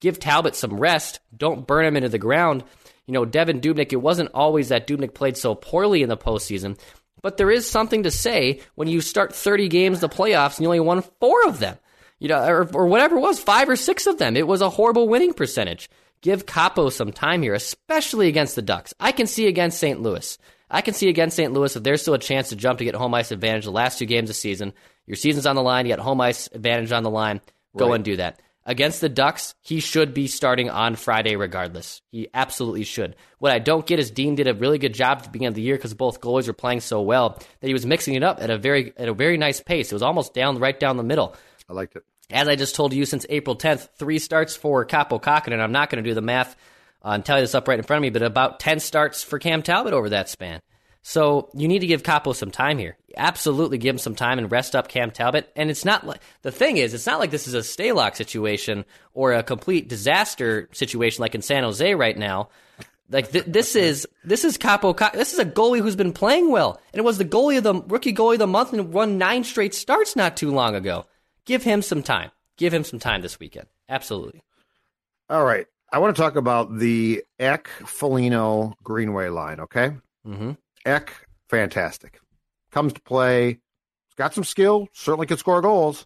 Give Talbot some rest. Don't burn him into the ground. You know, Devan Dubnyk. It wasn't always that Dubnyk played so poorly in the postseason, but there is something to say when you start 30 games the playoffs and you only won four of them. You know, or, or whatever it was, five or six of them. It was a horrible winning percentage. Give Kaapo some time here, especially against the Ducks. I can see against St. Louis. I can see against St. Louis if there's still a chance to jump to get home ice advantage the last two games of the season. Your season's on the line, you got home ice advantage on the line. Go and do that. Against the Ducks, he should be starting on Friday regardless. He absolutely should. What I don't get is Dean did a really good job at the beginning of the year because both goalies were playing so well that he was mixing it up at a very at a very nice pace. It was almost down right down the middle. I liked it. As I just told you, since April 10th, three starts for Kaapo Kähkönen. I'm not going to do the math uh, and tell you this up right in front of me, but about 10 starts for Cam Talbot over that span. So you need to give Kaapo some time here. Absolutely give him some time and rest up Cam Talbot. And it's not like the thing is, it's not like this is a Stalock situation or a complete disaster situation like in San Jose right now. Like th- this is this is Kaapo. This is a goalie who's been playing well, and it was the goalie of the rookie goalie of the month and won nine straight starts not too long ago. Give him some time. Give him some time this weekend. Absolutely. All right. I want to talk about the Ek Foligno Greenway line, okay? Mm-hmm. Ek, fantastic. Comes to play. He's got some skill, certainly can score goals.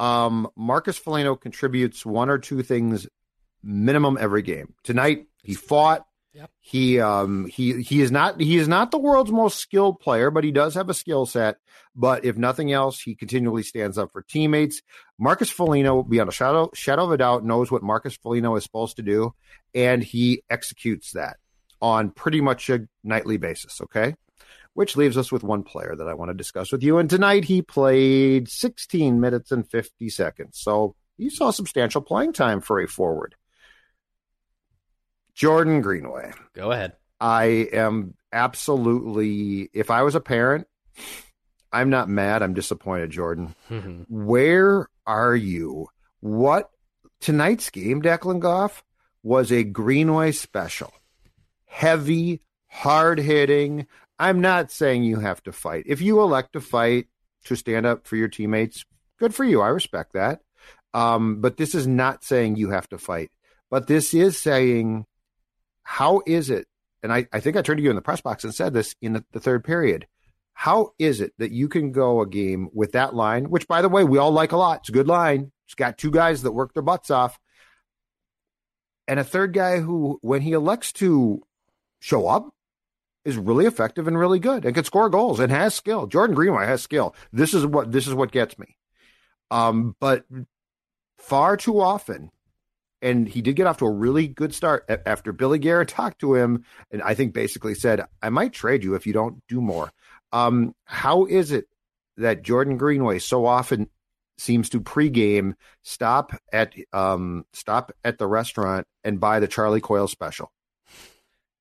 Um, Marcus Foligno contributes one or two things minimum every game. Tonight, he fought. Yep. He um he he is not he is not the world's most skilled player, but he does have a skill set. But if nothing else, he continually stands up for teammates. Marcus Foligno, beyond a shadow shadow of a doubt, knows what Marcus Foligno is supposed to do, and he executes that on pretty much a nightly basis. Okay, which leaves us with one player that I want to discuss with you. And tonight he played 16 minutes and 50 seconds, so he saw substantial playing time for a forward. Jordan Greenway. Go ahead. I am absolutely, if I was a parent, I'm not mad. I'm disappointed, Jordan. Where are you? What tonight's game, Declan Goff, was a Greenway special. Heavy, hard hitting. I'm not saying you have to fight. If you elect to fight to stand up for your teammates, good for you. I respect that. Um, but this is not saying you have to fight. But this is saying, how is it? And I, I think I turned to you in the press box and said this in the, the third period. How is it that you can go a game with that line, which by the way, we all like a lot. It's a good line. It's got two guys that work their butts off. And a third guy who, when he elects to show up, is really effective and really good and can score goals and has skill. Jordan Greenway has skill. This is what this is what gets me. Um, but far too often, and he did get off to a really good start after Bill Guerin talked to him, and I think basically said, "I might trade you if you don't do more." Um, how is it that Jordan Greenway so often seems to pregame stop at um, stop at the restaurant and buy the Charlie Coyle special?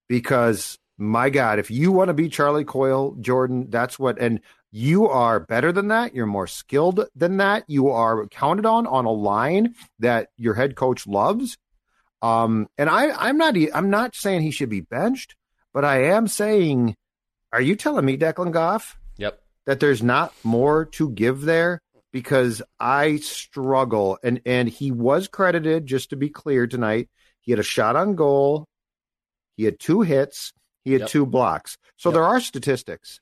Because my God, if you want to be Charlie Coyle, Jordan, that's what, and you are better than that. You're more skilled than that. You are counted on on a line that your head coach loves. Um, and I, I'm not, I'm not saying he should be benched, but I am saying, are you telling me, Declan Goff, Yep. that there's not more to give there? Because I struggle, and and he was credited just to be clear tonight. He had a shot on goal, he had two hits, he had Yep. two blocks. So Yep. there are statistics,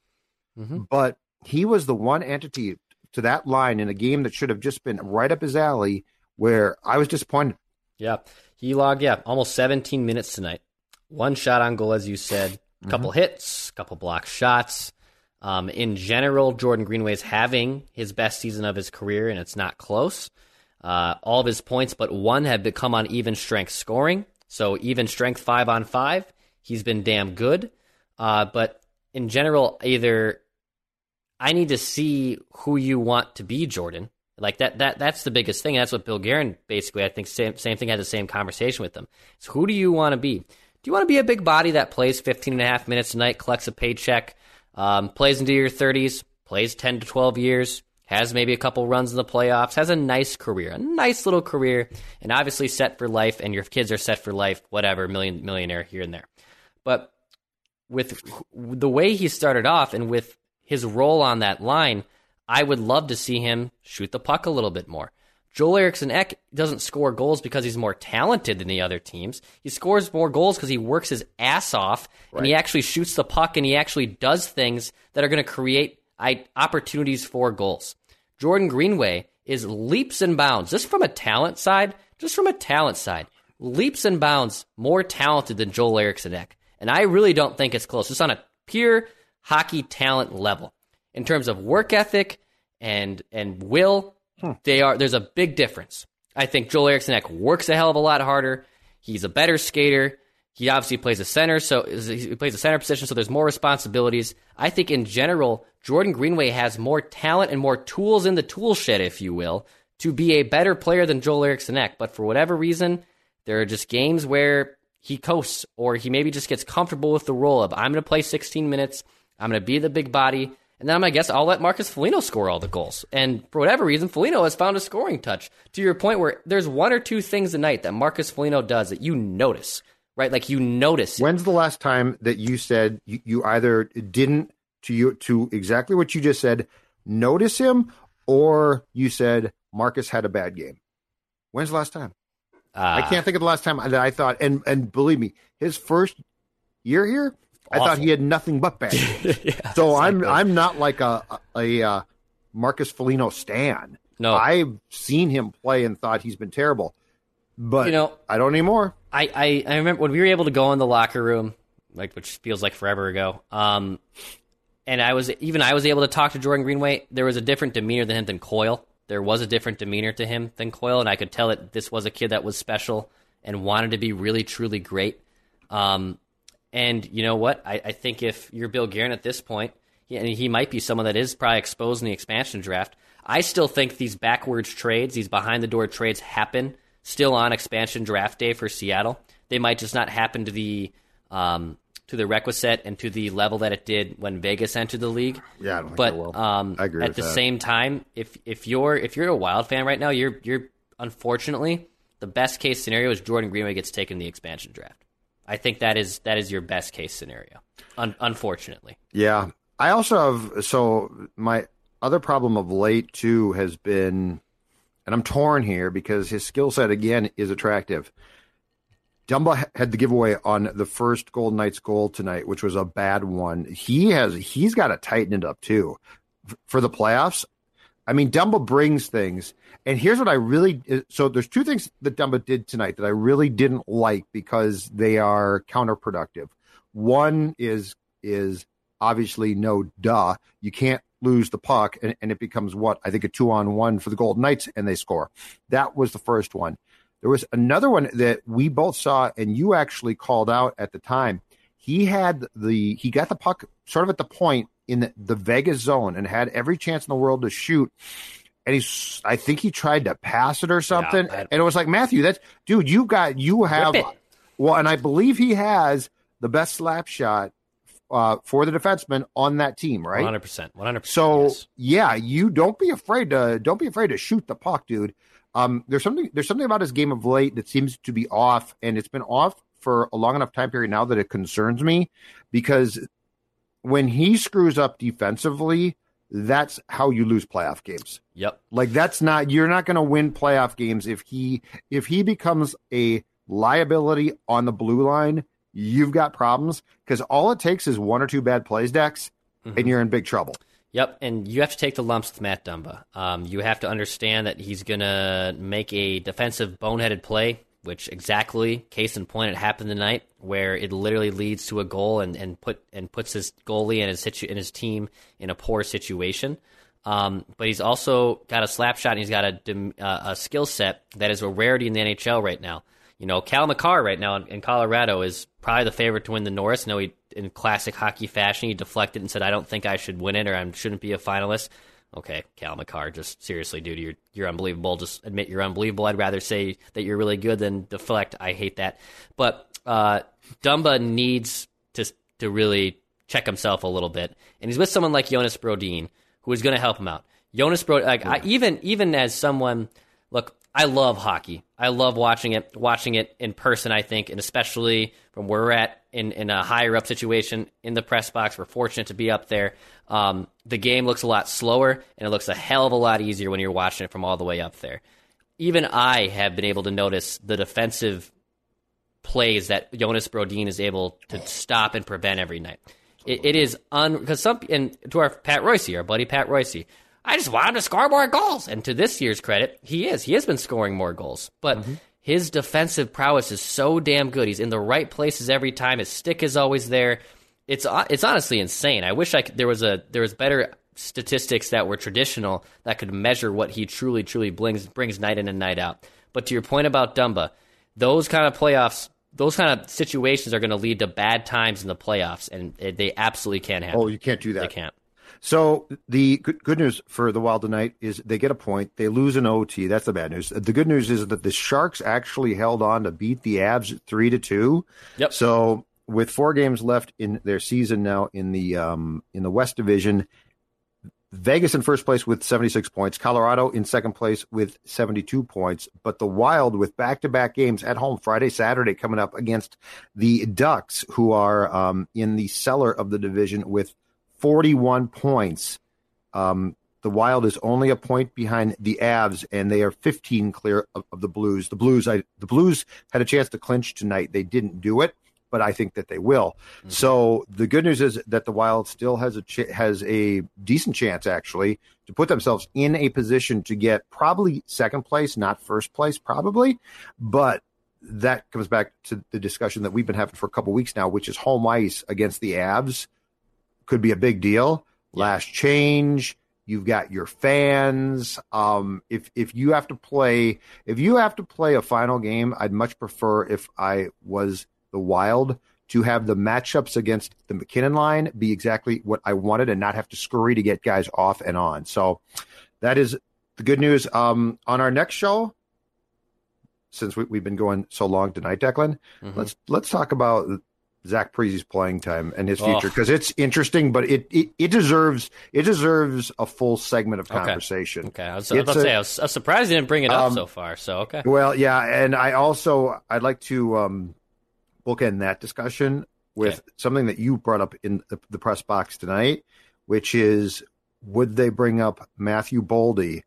Mhm. but he was the one entity to that line in a game that should have just been right up his alley. Where I was disappointed. Yeah. He logged, yeah, almost 17 minutes tonight. One shot on goal, as you said, a couple hits, couple block shots. Um, in general, Jordan Greenway's having his best season of his career, and it's not close. Uh, all of his points, but one have become on even strength scoring. So even strength five on five, he's been damn good. Uh, but in general, either I need to see who you want to be, Jordan. Like that, that that's the biggest thing. That's what Bill Guerin basically, I think, same same thing had the same conversation with them. It's who do you want to be? Do you want to be a big body that plays 15 and a half minutes a night, collects a paycheck, um, plays into your 30s, plays 10 to 12 years, has maybe a couple runs in the playoffs, has a nice career, a nice little career, and obviously set for life, and your kids are set for life, whatever, million millionaire here and there. But with the way he started off and with his role on that line, I would love to see him shoot the puck a little bit more. Joel Eriksson Ek doesn't score goals because he's more talented than the other teams. He scores more goals because he works his ass off and he actually shoots the puck and he actually does things that are going to create I, opportunities for goals. Jordan Greenway is leaps and bounds, just from a talent side, just from a talent side, leaps and bounds more talented than Joel Eriksson Ek. And I really don't think it's close. Just on a pure hockey talent level. In terms of work ethic and and will, hmm. they are there's a big difference. I think Joel Eriksson Ek works a hell of a lot harder. He's a better skater. He obviously plays a center, so he plays a center position, so there's more responsibilities. I think in general, Jordan Greenway has more talent and more tools in the tool shed, if you will, to be a better player than Joel Eriksson Ek. But for whatever reason, there are just games where he coasts or he maybe just gets comfortable with the role of I'm going to play 16 minutes, I'm going to be the big body, and then I'm going to guess I'll let Marcus Foligno score all the goals. And for whatever reason, Foligno has found a scoring touch to your point where there's one or two things a night that Marcus Foligno does that you notice, right? Like you notice. When's the last time that you said you, you either didn't to you to exactly what you just said, notice him, or you said Marcus had a bad game? When's the last time? I Uh, can't think of the last time that I thought, and and believe me, his first year here, I thought he had nothing but bad. yeah, so I'm. I'm not like a a, a uh, Marcus Foligno stan. No. I've seen him play and thought he's been terrible, but You know- I don't anymore. I, I, I remember when we were able to go in the locker room, like which feels like forever ago. Um, and I was even I was able to talk to Jordan Greenway. There was a different demeanor than him than Coyle. There was a different demeanor to him than Coyle, and I could tell that this was a kid that was special and wanted to be really truly great. Um, and you know what? I, I think if you're Bill Guerin at this point, he, and he might be someone that is probably exposed in the expansion draft. I still think these backwards trades, these behind the door trades, happen still on expansion draft day for Seattle. They might just not happen to the um, to the requisite and to the level that it did when Vegas entered the league. Yeah, I don't think but um, I agree at the that. same time, if if you're if you're a Wild fan right now, you're you're unfortunately the best case scenario is Jordan Greenway gets taken in the expansion draft. I think that is that is your best case scenario. Un- unfortunately, Yeah. I also have so my other problem of late too has been and I'm torn here because his skill set again is attractive. Dumba had the giveaway on the first Golden Knights goal tonight, which was a bad one. He has he's got to tighten it up too for the playoffs. I mean, Dumba brings things, and here's what I really uh, so there's two things that Dumba did tonight that I really didn't like because they are counterproductive. One is is obviously no duh. You can't lose the puck, and, and it becomes what I think a two on one for the Golden Knights, and they score. That was the first one. There was another one that we both saw, and you actually called out at the time. He had the he got the puck sort of at the point in the, the Vegas zone and had every chance in the world to shoot. And he's I think he tried to pass it or something. I- and it was like, Matthew, that's dude, you got you have well, and I believe he has the best slap shot uh, for the defenseman on that team, right? 100%. 100%. So yes. yeah, you don't be afraid to don't be afraid to shoot the puck, dude. Um, there's something there's something about his game of late that seems to be off, and it's been off for a long enough time period now that it concerns me because when he screws up defensively, that's how you lose playoff games. Yep. Like that's not you're not going to win playoff games if he if he becomes a liability on the blue line. You've got problems because all it takes is one or two bad plays, Dex, and you're in big trouble. Yep, and you have to take the lumps with Matt Dumba. Um, you have to understand that he's going to make a defensive boneheaded play, which exactly, case in point, it happened tonight, where it literally leads to a goal and, and put and puts his goalie and his situ- and his team in a poor situation. Um, but he's also got a slap shot and he's got a, uh, a skill set that is a rarity in the NHL right now. You know, Cale Makar right now in, in Colorado is probably the favorite to win the Norris. No, he in classic hockey fashion, he deflected and said, "I don't think I should win it, or I shouldn't be a finalist." Okay, Cale Makar, just seriously, dude, you're you're unbelievable. Just admit you're unbelievable. I'd rather say that you're really good than deflect. I hate that. But uh, Dumba needs to to really check himself a little bit, and he's with someone like Jonas Brodin, who is going to help him out. Jonas Brodin, like I, even even as someone, look, I love hockey. I love watching it, watching it in person. I think, and especially from where we're at in in a higher up situation in the press box, we're fortunate to be up there. Um, the game looks a lot slower, and it looks a hell of a lot easier when you're watching it from all the way up there. Even I have been able to notice the defensive plays that Jonas Brodin is able to stop and prevent every night. It, it is un because some and to our Pat Royce, our buddy Pat Royce, I just want him to score more goals. And to this year's credit, he is. He has been scoring more goals, but. His defensive prowess is so damn good. He's in the right places every time. His stick is always there. It's uh, it's honestly insane. I wish I could, there was a there was better statistics that were traditional that could measure what he truly truly brings brings night in and night out. But to your point about Dumba, those kind of playoffs, those kind of situations are going to lead to bad times in the playoffs, and they absolutely can't happen. Oh, you can't do that. They can't. So the good, good news for the Wild tonight is they get a point. They lose an OT. That's the bad news. The good news is that the Sharks actually held on to beat the Avs three to two. Yep. So with four games left in their season now in the um, in the West Division, Vegas in first place with 76 points, Colorado in second place with 72 points, but the Wild with back-to-back games at home Friday, Saturday coming up against the Ducks who are um, in the cellar of the division with 41 points. Um, the Wild is only a point behind the Avs, and they are 15 clear of, of the Blues. The Blues, I, the Blues had a chance to clinch tonight. They didn't do it, but I think that they will. So the good news is that the Wild still has a ch- has a decent chance actually to put themselves in a position to get probably second place, not first place, probably, but. That comes back to the discussion that we've been having for a couple weeks now, which is home ice against the Avs could be a big deal. Last change. You've got your fans. Um, if if you have to play, if you have to play a final game, I'd much prefer if I was the Wild to have the matchups against the MacKinnon line be exactly what I wanted and not have to scurry to get guys off and on. So that is the good news. Um, on our next show, since we, we've been going so long tonight, Declan, let's let's talk about Zach Parise's playing time and his future Oh. because it's interesting, but it, it it deserves it deserves a full segment of conversation. Okay, I was, I was about to a- say I was, I was surprised you didn't bring it up Um, so far. So okay, Well, yeah, and I also I'd like to um, bookend that discussion with Okay. something that you brought up in the, the press box tonight, which is would they bring up Matthew Boldy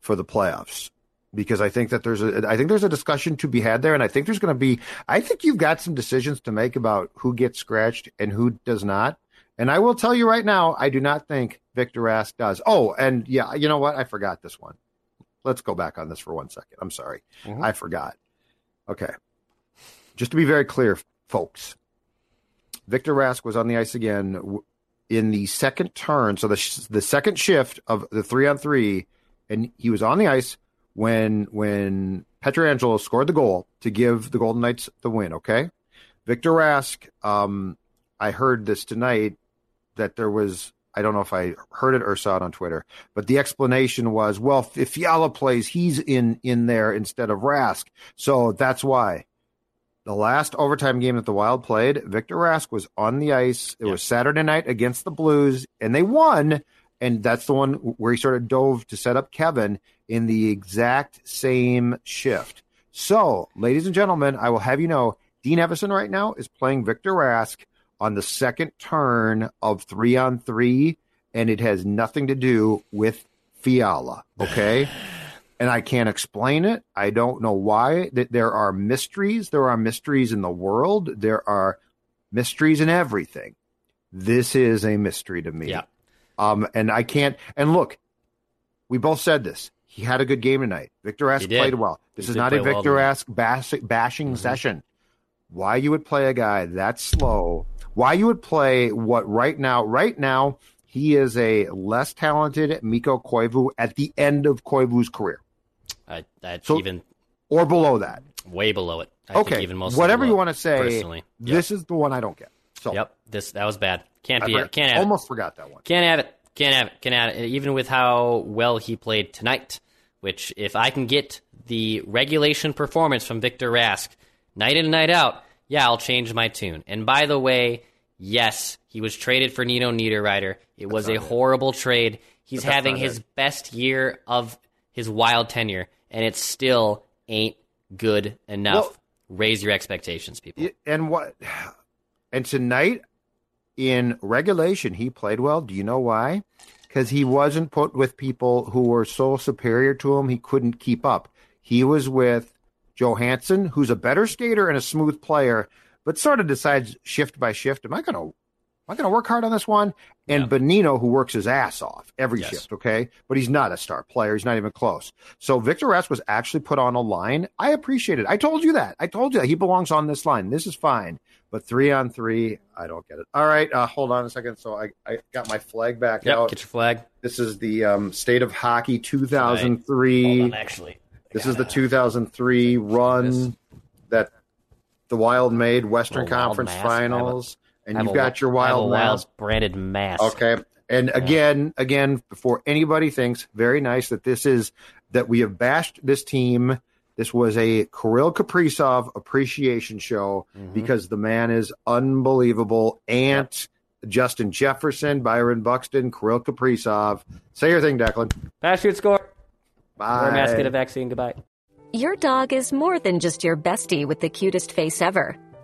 for the playoffs? Because I think that there's a I think there's a discussion to be had there, and I think there's going to be I think you've got some decisions to make about who gets scratched and who does not. And I will tell you right now, I do not think Victor Rask does. Oh, and yeah, you know what? I forgot this one. Let's go back on this for one second. I'm sorry. Mm-hmm. I forgot. Okay. Just to be very clear, folks, Victor Rask was on the ice again in the second turn. So the, sh- the second shift of the three on three, and he was on the ice when when Pietrangelo scored the goal to give the Golden Knights the win. Okay. Victor Rask, um, I heard this tonight that there was I don't know if I heard it or saw it on Twitter, but the explanation was, well, if Fiala plays, he's in in there instead of Rask, so that's why. the last overtime game that the Wild played, Victor Rask was on the ice. It was Saturday night against the Blues, and they won. And that's the one where he sort of dove to set up Kevin in the exact same shift. So, ladies and gentlemen, I will have you know Dean Evason right now is playing Victor Rask on the second turn of three on three, and it has nothing to do with Fiala. Okay. and I can't explain it. I don't know why. That there are mysteries. There are mysteries in the world. There are mysteries in everything. This is a mystery to me. Yeah. Um, and I can't. And look, we both said this. He had a good game tonight. Victor Rask played well. This He is not a well Victor tonight. Ask bash, bashing mm-hmm. session. Why you would play a guy that slow? Why you would play what right now? Right now, he is a less talented Mikko Koivu at the end of Koivu's career, I, that's So- even or below that. way below it. I think okay, even most whatever you want to say. Personally, Yep. This is the one I don't get. So Yep. This that was bad. Can't I be. forgot-. Can't have it. almost forgot that one. Can't have it. Can't have it. Can't have it. Even with how well he played tonight, which if I can get the regulation performance from Victor Rask night in and night out, yeah, I'll change my tune. And by the way, yes, he was traded for Nino Niederreiter. It was a horrible trade. He's having his it. best year of his wild tenure, and it still ain't good enough. Well- Raise your expectations, people. And what? And tonight in regulation, he played well. Do you know why? Because he wasn't put with people who were so superior to him he couldn't keep up. He was with Johansson, who's a better skater and a smooth player, but sort of decides shift by shift. Am I going to? Am going to work hard on this one? And Bonino, who works his ass off every Yes. shift, okay? But he's not a star player. He's not even close. So Victor Rask was actually put on a line. I appreciate it. I told you that. I told you that. He belongs on this line. This is fine. But three on three, I don't get it. All right, uh, hold on a second. So I, I got my flag back Yep, out. get your flag. This is the um, State of Hockey Hold 2003. on, actually. This is the 2003 run that the Wild made Western Conference mask. I have a- Finals, and you've a got your wi- I have a Wild wild branded mask. Okay. And again, again, before anybody thinks, very nice that this is that we have bashed this team. This was a Kirill Kaprizov appreciation show Mm-hmm. because the man is unbelievable. Ant, Justin Jefferson, Byron Buxton, Kirill Kaprizov. Say your thing, Declan. Pass, shoot, score. Bye. Wear a mask, get a vaccine. Goodbye. Your dog is more than just your bestie with the cutest face ever.